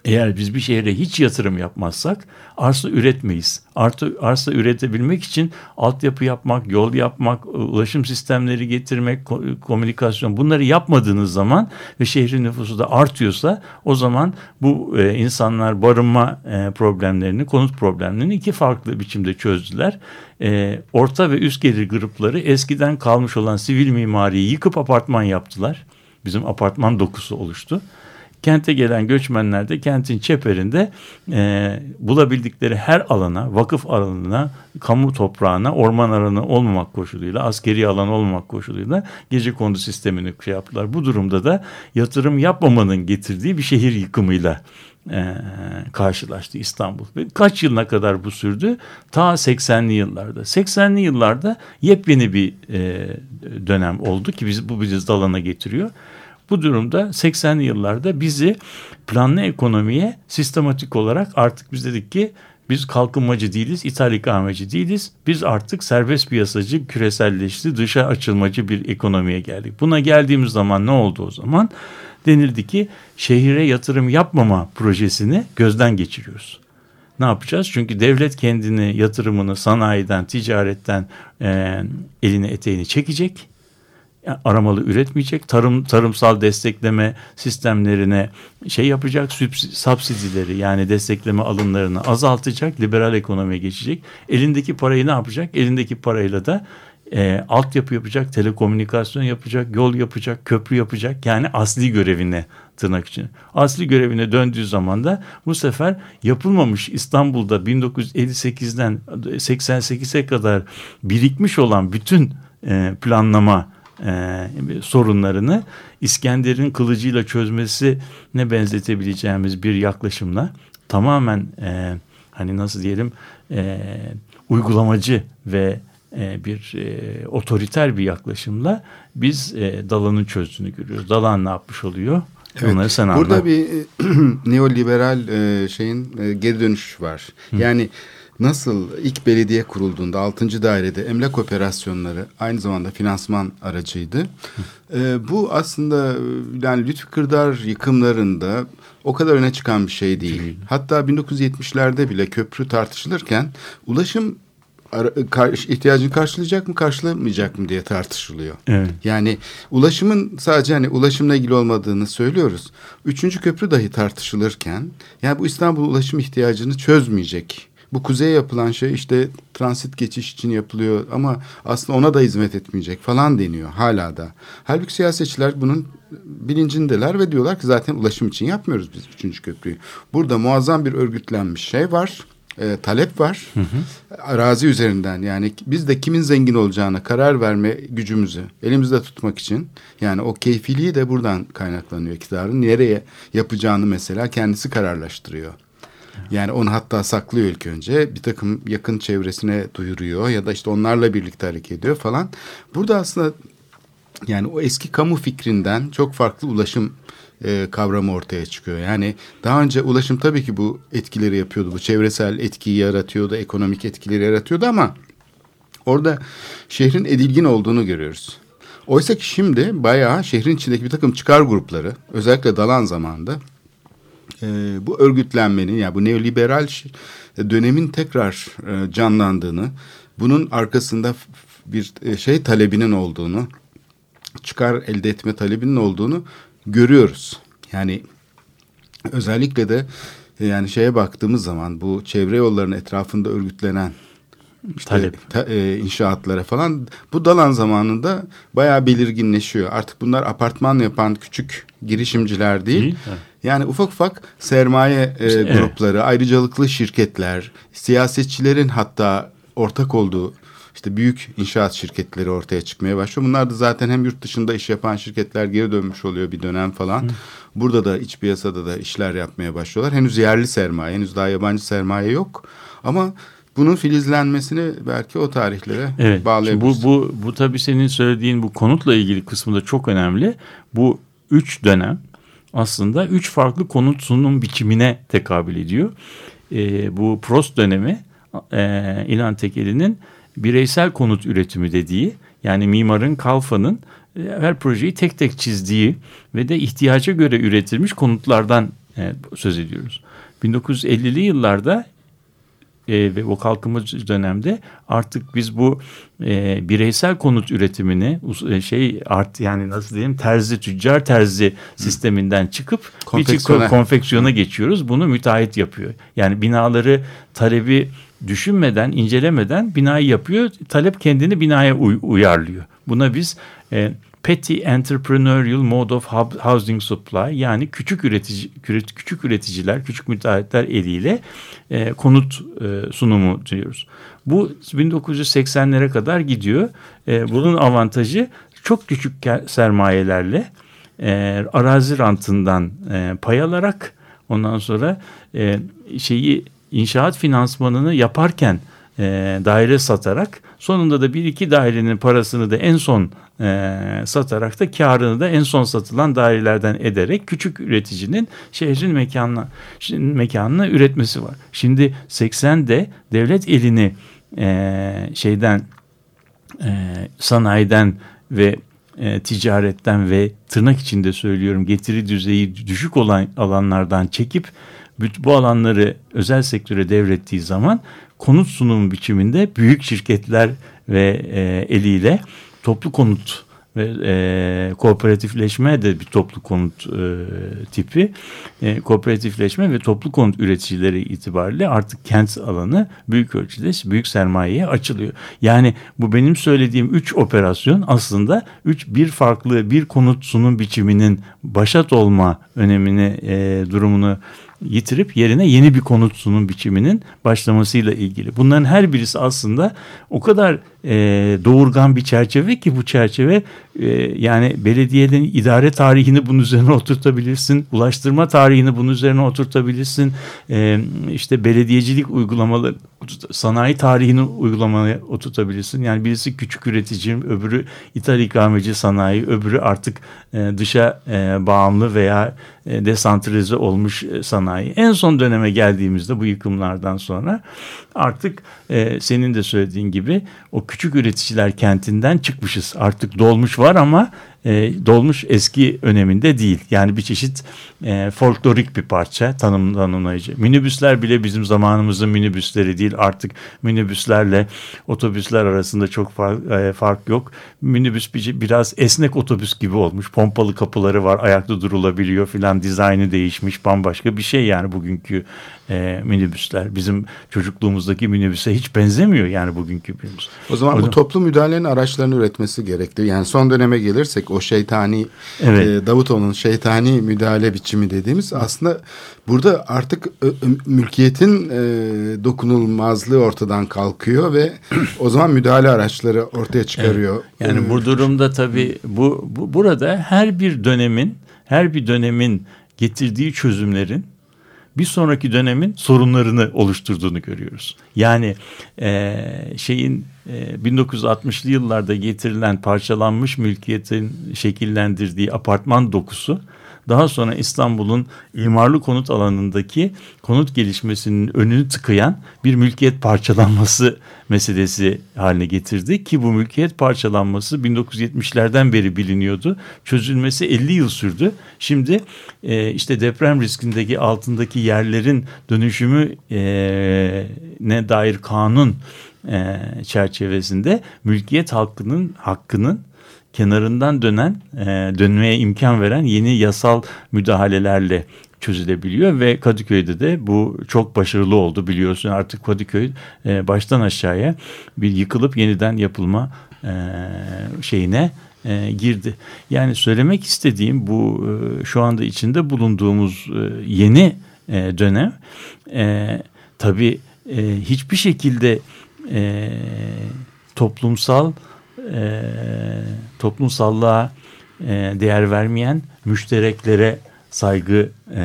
Eğer biz bir şehre hiç yatırım yapmazsak arsa üretmeyiz. Artı, arsa üretebilmek için altyapı yapmak, yol yapmak, ulaşım sistemleri getirmek, komünikasyon bunları yapmadığınız zaman ve şehrin nüfusu da artıyorsa o zaman bu e, insanlar barınma e, problemlerini, konut problemlerini iki farklı biçimde çözdüler. E, orta ve üst gelir grupları eskiden kalmış olan sivil mimariyi yıkıp apartman yaptılar. Bizim apartman dokusu oluştu. Kente gelen göçmenler de kentin çeperinde e, bulabildikleri her alana, vakıf alanına, kamu toprağına, orman alanı olmamak koşuluyla, askeri alan olmamak koşuluyla gece kondu sistemini şey yaptılar. Bu durumda da yatırım yapmamanın getirdiği bir şehir yıkımıyla e, karşılaştı İstanbul. Ve kaç yılına kadar bu sürdü? Ta 80'li yıllarda. 80'li yıllarda yepyeni bir e, dönem oldu ki biz bu bizi dalana getiriyor. Bu durumda 80'li yıllarda bizi planlı ekonomiye sistematik olarak artık biz dedik ki biz kalkınmacı değiliz, ithal ikameci değiliz. Biz artık serbest piyasacı, küreselleşti, dışa açılmacı bir ekonomiye geldik. Buna geldiğimiz zaman ne oldu o zaman? Denildi ki şehire yatırım yapmama projesini gözden geçiriyoruz. Ne yapacağız? Çünkü devlet kendini yatırımını sanayiden, ticaretten e, elini eteğini çekecek aramalı üretmeyecek. Tarım tarımsal destekleme sistemlerine şey yapacak, subsidileri yani destekleme alımlarını azaltacak, liberal ekonomiye geçecek. Elindeki parayı ne yapacak? Elindeki parayla da e, altyapı yapacak, telekomünikasyon yapacak, yol yapacak, köprü yapacak. Yani asli görevine tırnak için. Asli görevine döndüğü zaman da bu sefer yapılmamış İstanbul'da 1958'den 88'e kadar birikmiş olan bütün e, planlama e, sorunlarını İskender'in kılıcıyla çözmesi ne benzetebileceğimiz bir yaklaşımla tamamen e, hani nasıl diyelim e, uygulamacı ve e, bir e, otoriter bir yaklaşımla biz e, Dalan'ın çözdüğünü görüyoruz. Dalan ne yapmış oluyor? Evet. Onları sen Burada bir e, [CLEARS THROAT] neoliberal e, şeyin e, geri dönüş var. Hı. Yani Nasıl ilk belediye kurulduğunda 6. dairede emlak operasyonları aynı zamanda finansman aracıydı. ee, bu aslında yani Lütfü Kırdar yıkımlarında o kadar öne çıkan bir şey değil. Hatta 1970'lerde bile köprü tartışılırken ulaşım ihtiyacını karşılayacak mı karşılamayacak mı diye tartışılıyor. Evet. Yani ulaşımın sadece hani ulaşımla ilgili olmadığını söylüyoruz. Üçüncü köprü dahi tartışılırken yani bu İstanbul ulaşım ihtiyacını çözmeyecek bu kuzeye yapılan şey işte transit geçiş için yapılıyor ama aslında ona da hizmet etmeyecek falan deniyor hala da. Halbuki siyasetçiler bunun bilincindeler ve diyorlar ki zaten ulaşım için yapmıyoruz biz üçüncü köprüyü. Burada muazzam bir örgütlenmiş şey var e, talep var. Arazi üzerinden yani biz de kimin zengin olacağına karar verme gücümüzü elimizde tutmak için yani o keyfiliği de buradan kaynaklanıyor iktidarın. Nereye yapacağını mesela kendisi kararlaştırıyor. Yani onu hatta saklıyor ilk önce. Bir takım yakın çevresine duyuruyor ya da işte onlarla birlikte hareket ediyor falan. Burada aslında yani o eski kamu fikrinden çok farklı ulaşım e, kavramı ortaya çıkıyor. Yani daha önce ulaşım tabii ki bu etkileri yapıyordu. Bu çevresel etkiyi yaratıyordu, ekonomik etkileri yaratıyordu ama orada şehrin edilgin olduğunu görüyoruz. Oysa ki şimdi bayağı şehrin içindeki bir takım çıkar grupları özellikle Dalan zamanında e, bu örgütlenmenin yani bu neoliberal dönemin tekrar e, canlandığını, bunun arkasında bir e, şey talebinin olduğunu, çıkar elde etme talebinin olduğunu görüyoruz. Yani özellikle de e, yani şeye baktığımız zaman bu çevre yollarının etrafında örgütlenen işte Talep. ta- e, inşaatlara falan bu dalan zamanında bayağı belirginleşiyor. Artık bunlar apartman yapan küçük girişimciler değil. Değil, evet. Yani ufak ufak sermaye e, evet. grupları, ayrıcalıklı şirketler, siyasetçilerin hatta ortak olduğu işte büyük inşaat şirketleri ortaya çıkmaya başlıyor. Bunlar da zaten hem yurt dışında iş yapan şirketler geri dönmüş oluyor bir dönem falan. Burada da iç piyasada da işler yapmaya başlıyorlar. Henüz yerli sermaye, henüz daha yabancı sermaye yok. Ama bunun filizlenmesini belki o tarihlere Evet. Bağlayabiliriz. bu, bu, bu tabii senin söylediğin bu konutla ilgili kısmı da çok önemli. Bu üç dönem aslında üç farklı konut sunum biçimine tekabül ediyor. Ee, bu Prost dönemi e, İlhan Tekeli'nin bireysel konut üretimi dediği yani mimarın Kalfa'nın e, her projeyi tek tek çizdiği ve de ihtiyaca göre üretilmiş konutlardan e, söz ediyoruz. 1950'li yıllarda e, ve o kalkınmacı dönemde artık biz bu e, bireysel konut üretimini e, şey art yani nasıl diyeyim terzi tüccar terzi sisteminden çıkıp bir Konfeksiyona. ko- konfeksiyona geçiyoruz. Bunu müteahhit yapıyor. Yani binaları talebi düşünmeden, incelemeden binayı yapıyor. Talep kendini binaya uy- uyarlıyor. Buna biz e, Petty Entrepreneurial Mode of Housing Supply yani küçük üretici küçük üreticiler, küçük müteahhitler eliyle e, konut e, sunumu diyoruz. Bu 1980'lere kadar gidiyor. E, bunun avantajı çok küçük sermayelerle e, arazi rantından e, pay alarak ondan sonra e, şeyi inşaat finansmanını yaparken e, daire satarak sonunda da bir iki dairenin parasını da en son e, satarak da karını da en son satılan dairelerden ederek küçük üreticinin şehrin mekanına mekanına üretmesi var. Şimdi 80'de devlet elini e, şeyden e, sanayiden ve e, ticaretten ve tırnak içinde söylüyorum getiri düzeyi düşük olan alanlardan çekip bu alanları özel sektöre devrettiği zaman konut sunumu biçiminde büyük şirketler ve e, eliyle toplu konut ve e, kooperatifleşme de bir toplu konut e, tipi e, kooperatifleşme ve toplu konut üreticileri itibariyle artık kent alanı büyük ölçüde büyük sermayeye açılıyor. Yani bu benim söylediğim üç operasyon aslında üç bir farklı bir konut sunum biçiminin başat olma önemini e, durumunu yitirip yerine yeni bir konut sunum biçiminin başlamasıyla ilgili. Bunların her birisi aslında o kadar e, doğurgan bir çerçeve ki bu çerçeve yani belediyenin idare tarihini bunun üzerine oturtabilirsin, ulaştırma tarihini bunun üzerine oturtabilirsin, e, işte belediyecilik uygulamaları, sanayi tarihini uygulamaya oturtabilirsin. Yani birisi küçük üretici, öbürü ithal ikameci sanayi, öbürü artık e, dışa e, bağımlı veya e, desantralize olmuş e, sanayi. En son döneme geldiğimizde bu yıkımlardan sonra artık senin de söylediğin gibi o küçük üreticiler kentinden çıkmışız. Artık dolmuş var ama e, dolmuş eski öneminde değil. Yani bir çeşit e, folklorik bir parça tanım, tanımlayıcı. Minibüsler bile bizim zamanımızın minibüsleri değil. Artık minibüslerle otobüsler arasında çok fark, e, fark yok. Minibüs bir, biraz esnek otobüs gibi olmuş. Pompalı kapıları var, ayakta durulabiliyor filan. Dizaynı değişmiş, bambaşka bir şey yani bugünkü e, minibüsler. Bizim çocukluğumuzdaki minibüse hiç benzemiyor yani bugünkü minibüs. O zaman O bu zaman- toplu müdahalenin araçlarını üretmesi gerekli. Yani son döneme gelirsek o o şeytani Evet. e, Davutoğlu'nun şeytani müdahale biçimi dediğimiz aslında burada artık ö- ö- mülkiyetin e, dokunulmazlığı ortadan kalkıyor ve o zaman müdahale araçları ortaya çıkarıyor. Yani E, bu durumda tabii bu, bu burada her bir dönemin her bir dönemin getirdiği çözümlerin bir sonraki dönemin sorunlarını oluşturduğunu görüyoruz. Yani eee, şeyin eee, 1960'lı yıllarda getirilen parçalanmış mülkiyetin şekillendirdiği apartman dokusu daha sonra İstanbul'un imarlı konut alanındaki konut gelişmesinin önünü tıkayan bir mülkiyet parçalanması [LAUGHS] meselesi haline getirdi ki bu mülkiyet parçalanması 1970'lerden beri biliniyordu. Çözülmesi 50 yıl sürdü. Şimdi e, işte deprem riskindeki altındaki yerlerin dönüşümü e, ne dair kanun e, çerçevesinde mülkiyet hakkının hakkının kenarından dönen, e, dönmeye imkan veren yeni yasal müdahalelerle çözülebiliyor ve Kadıköy'de de bu çok başarılı oldu biliyorsun artık Kadıköy e, baştan aşağıya bir yıkılıp yeniden yapılma e, şeyine e, girdi. Yani söylemek istediğim bu e, şu anda içinde bulunduğumuz e, yeni e, dönem e, tabii e, hiçbir şekilde e, toplumsal e, toplumsallığa e, değer vermeyen, müştereklere saygı e,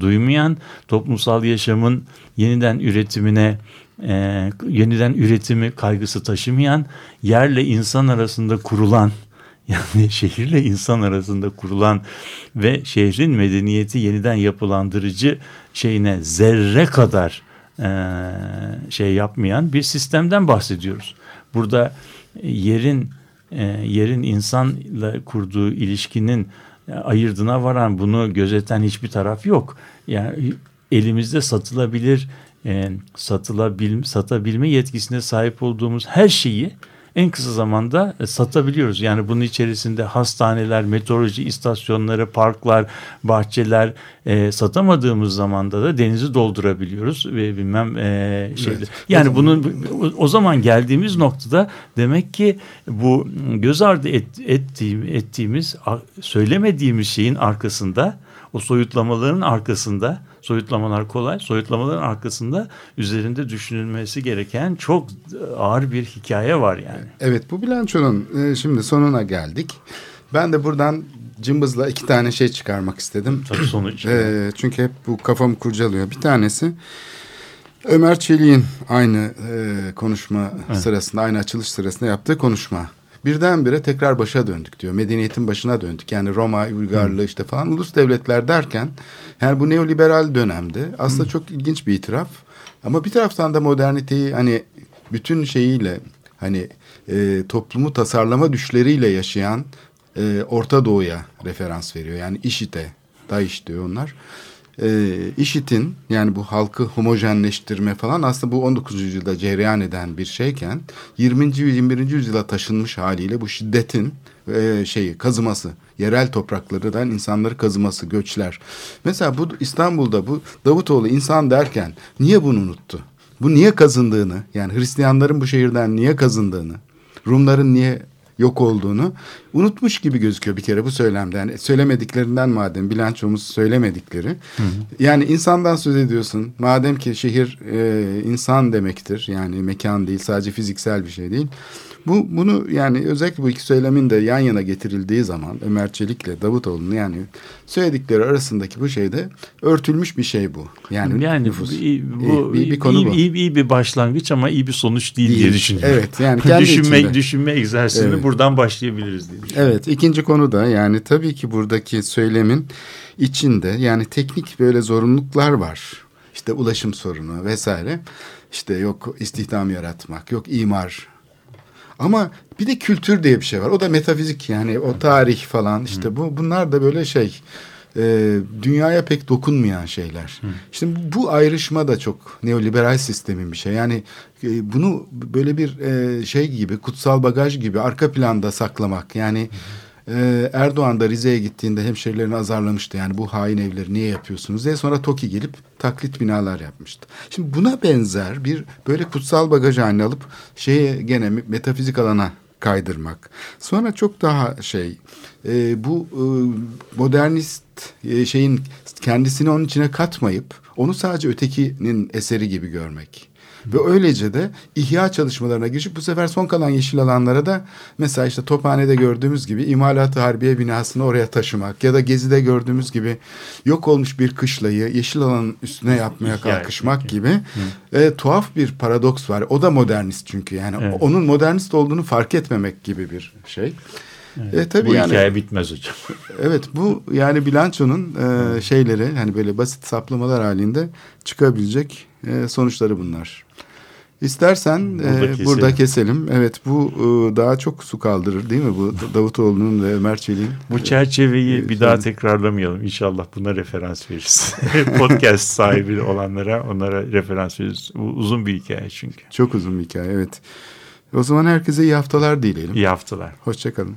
duymayan, toplumsal yaşamın yeniden üretimine e, yeniden üretimi kaygısı taşımayan, yerle insan arasında kurulan [LAUGHS] yani şehirle insan arasında kurulan ve şehrin medeniyeti yeniden yapılandırıcı şeyine zerre kadar e, şey yapmayan bir sistemden bahsediyoruz. Burada yerin e, yerin insanla kurduğu ilişkinin e, ayırdına varan bunu gözeten hiçbir taraf yok. Yani elimizde satılabilir e, satılabil, satabilme yetkisine sahip olduğumuz her şeyi en kısa zamanda e, satabiliyoruz. Yani bunun içerisinde hastaneler, meteoroloji istasyonları, parklar, bahçeler e, satamadığımız zamanda da denizi doldurabiliyoruz ve bilmem e, şeyler. Evet. Yani bunun o, o zaman geldiğimiz noktada demek ki bu göz ardı et, ettiğim, ettiğimiz söylemediğimiz şeyin arkasında o soyutlamaların arkasında soyutlamalar kolay soyutlamaların arkasında üzerinde düşünülmesi gereken çok ağır bir hikaye var yani. Evet bu bilançonun e, şimdi sonuna geldik. Ben de buradan cımbızla iki tane şey çıkarmak istedim. Tabii sonuç. [CLEARS THROAT] E, çünkü hep bu kafamı kurcalıyor. Bir tanesi Ömer Çelik'in aynı e, konuşma sırasında, aynı açılış sırasında yaptığı konuşma. Birdenbire tekrar başa döndük diyor. Medeniyetin başına döndük. Yani Roma uygarlığı işte falan ulus devletler derken yani bu neoliberal dönemde aslında çok ilginç bir itiraf. Ama bir taraftan da moderniteyi hani bütün şeyiyle hani e, toplumu tasarlama düşleriyle yaşayan e, Orta Doğu'ya referans veriyor. Yani IŞİD'e, DAEŞ diyor onlar. E, IŞİD'in yani bu halkı homojenleştirme falan aslında bu 19. yüzyılda cereyan eden bir şeyken 20. 21. yüzyıla taşınmış haliyle bu şiddetin e, şeyi kazıması, yerel topraklardan insanları kazıması, göçler. Mesela bu İstanbul'da bu Davutoğlu insan derken niye bunu unuttu? Bu niye kazındığını yani Hristiyanların bu şehirden niye kazındığını, Rumların niye yok olduğunu unutmuş gibi gözüküyor bir kere bu söylemde. Yani söylemediklerinden madem bilançomuz söylemedikleri. Yani insandan söz ediyorsun. Madem ki şehir e, insan demektir. Yani mekan değil sadece fiziksel bir şey değil. Bu bunu yani özellikle bu iki söylemin de yan yana getirildiği zaman Ömer Çelik'le Davutoğlu'nun yani söyledikleri arasındaki bu şeyde örtülmüş bir şey bu. Yani, Yani nüfus. bu, bu İyi, bir, konu iyi, bu. iyi, iyi bir başlangıç ama iyi bir sonuç değil, diye Değil. düşünüyorum. Evet, yani kendi [LAUGHS] düşünme içinde. düşünme egzersizini Evet. buradan başlayabiliriz diye. Evet ikinci konu da yani tabii ki buradaki söylemin içinde yani teknik böyle zorunluluklar var. İşte ulaşım sorunu vesaire. İşte yok istihdam yaratmak, yok imar. Ama bir de kültür diye bir şey var. O da metafizik yani o tarih falan işte bu bunlar da böyle şey e, dünyaya pek dokunmayan şeyler. Şimdi bu ayrışma da çok neoliberal sistemin bir şey. Yani e, bunu böyle bir e, şey gibi kutsal bagaj gibi arka planda saklamak. Yani e, Erdoğan da Rize'ye gittiğinde hemşerilerini azarlamıştı. Yani bu hain evleri niye yapıyorsunuz diye. Sonra TOKİ gelip taklit binalar yapmıştı. Şimdi buna benzer bir böyle kutsal bagaj haline alıp şeye gene metafizik alana kaydırmak. Sonra çok daha şey e, bu e, modernist e, şeyin kendisini onun içine katmayıp onu sadece ötekinin eseri gibi görmek. Ve öylece de ihya çalışmalarına girişip bu sefer son kalan yeşil alanlara da mesela işte Tophane'de gördüğümüz gibi imalatı harbiye binasını oraya taşımak ya da Gezi'de gördüğümüz gibi yok olmuş bir kışlayı yeşil alanın üstüne yapmaya kalkışmak gibi e, tuhaf bir paradoks var. O da modernist çünkü yani Evet. onun modernist olduğunu fark etmemek gibi bir şey. E, tabii Bu yani hikaye bitmez hocam. [LAUGHS] Evet bu yani bilançonun e, şeyleri hani böyle basit saplamalar halinde çıkabilecek e, sonuçları bunlar. İstersen Burada e, keselim. burada keselim. Evet bu e, daha çok su kaldırır değil mi bu Davutoğlu'nun ve Ömer Çelik'in. Bu çerçeveyi Ee, bir daha tekrarlamayalım. İnşallah buna referans veririz. [LAUGHS] Podcast sahibi olanlara onlara referans veririz. Bu uzun bir hikaye çünkü. Çok uzun bir hikaye evet. O zaman herkese iyi haftalar dileyelim. İyi haftalar. Hoşçakalın.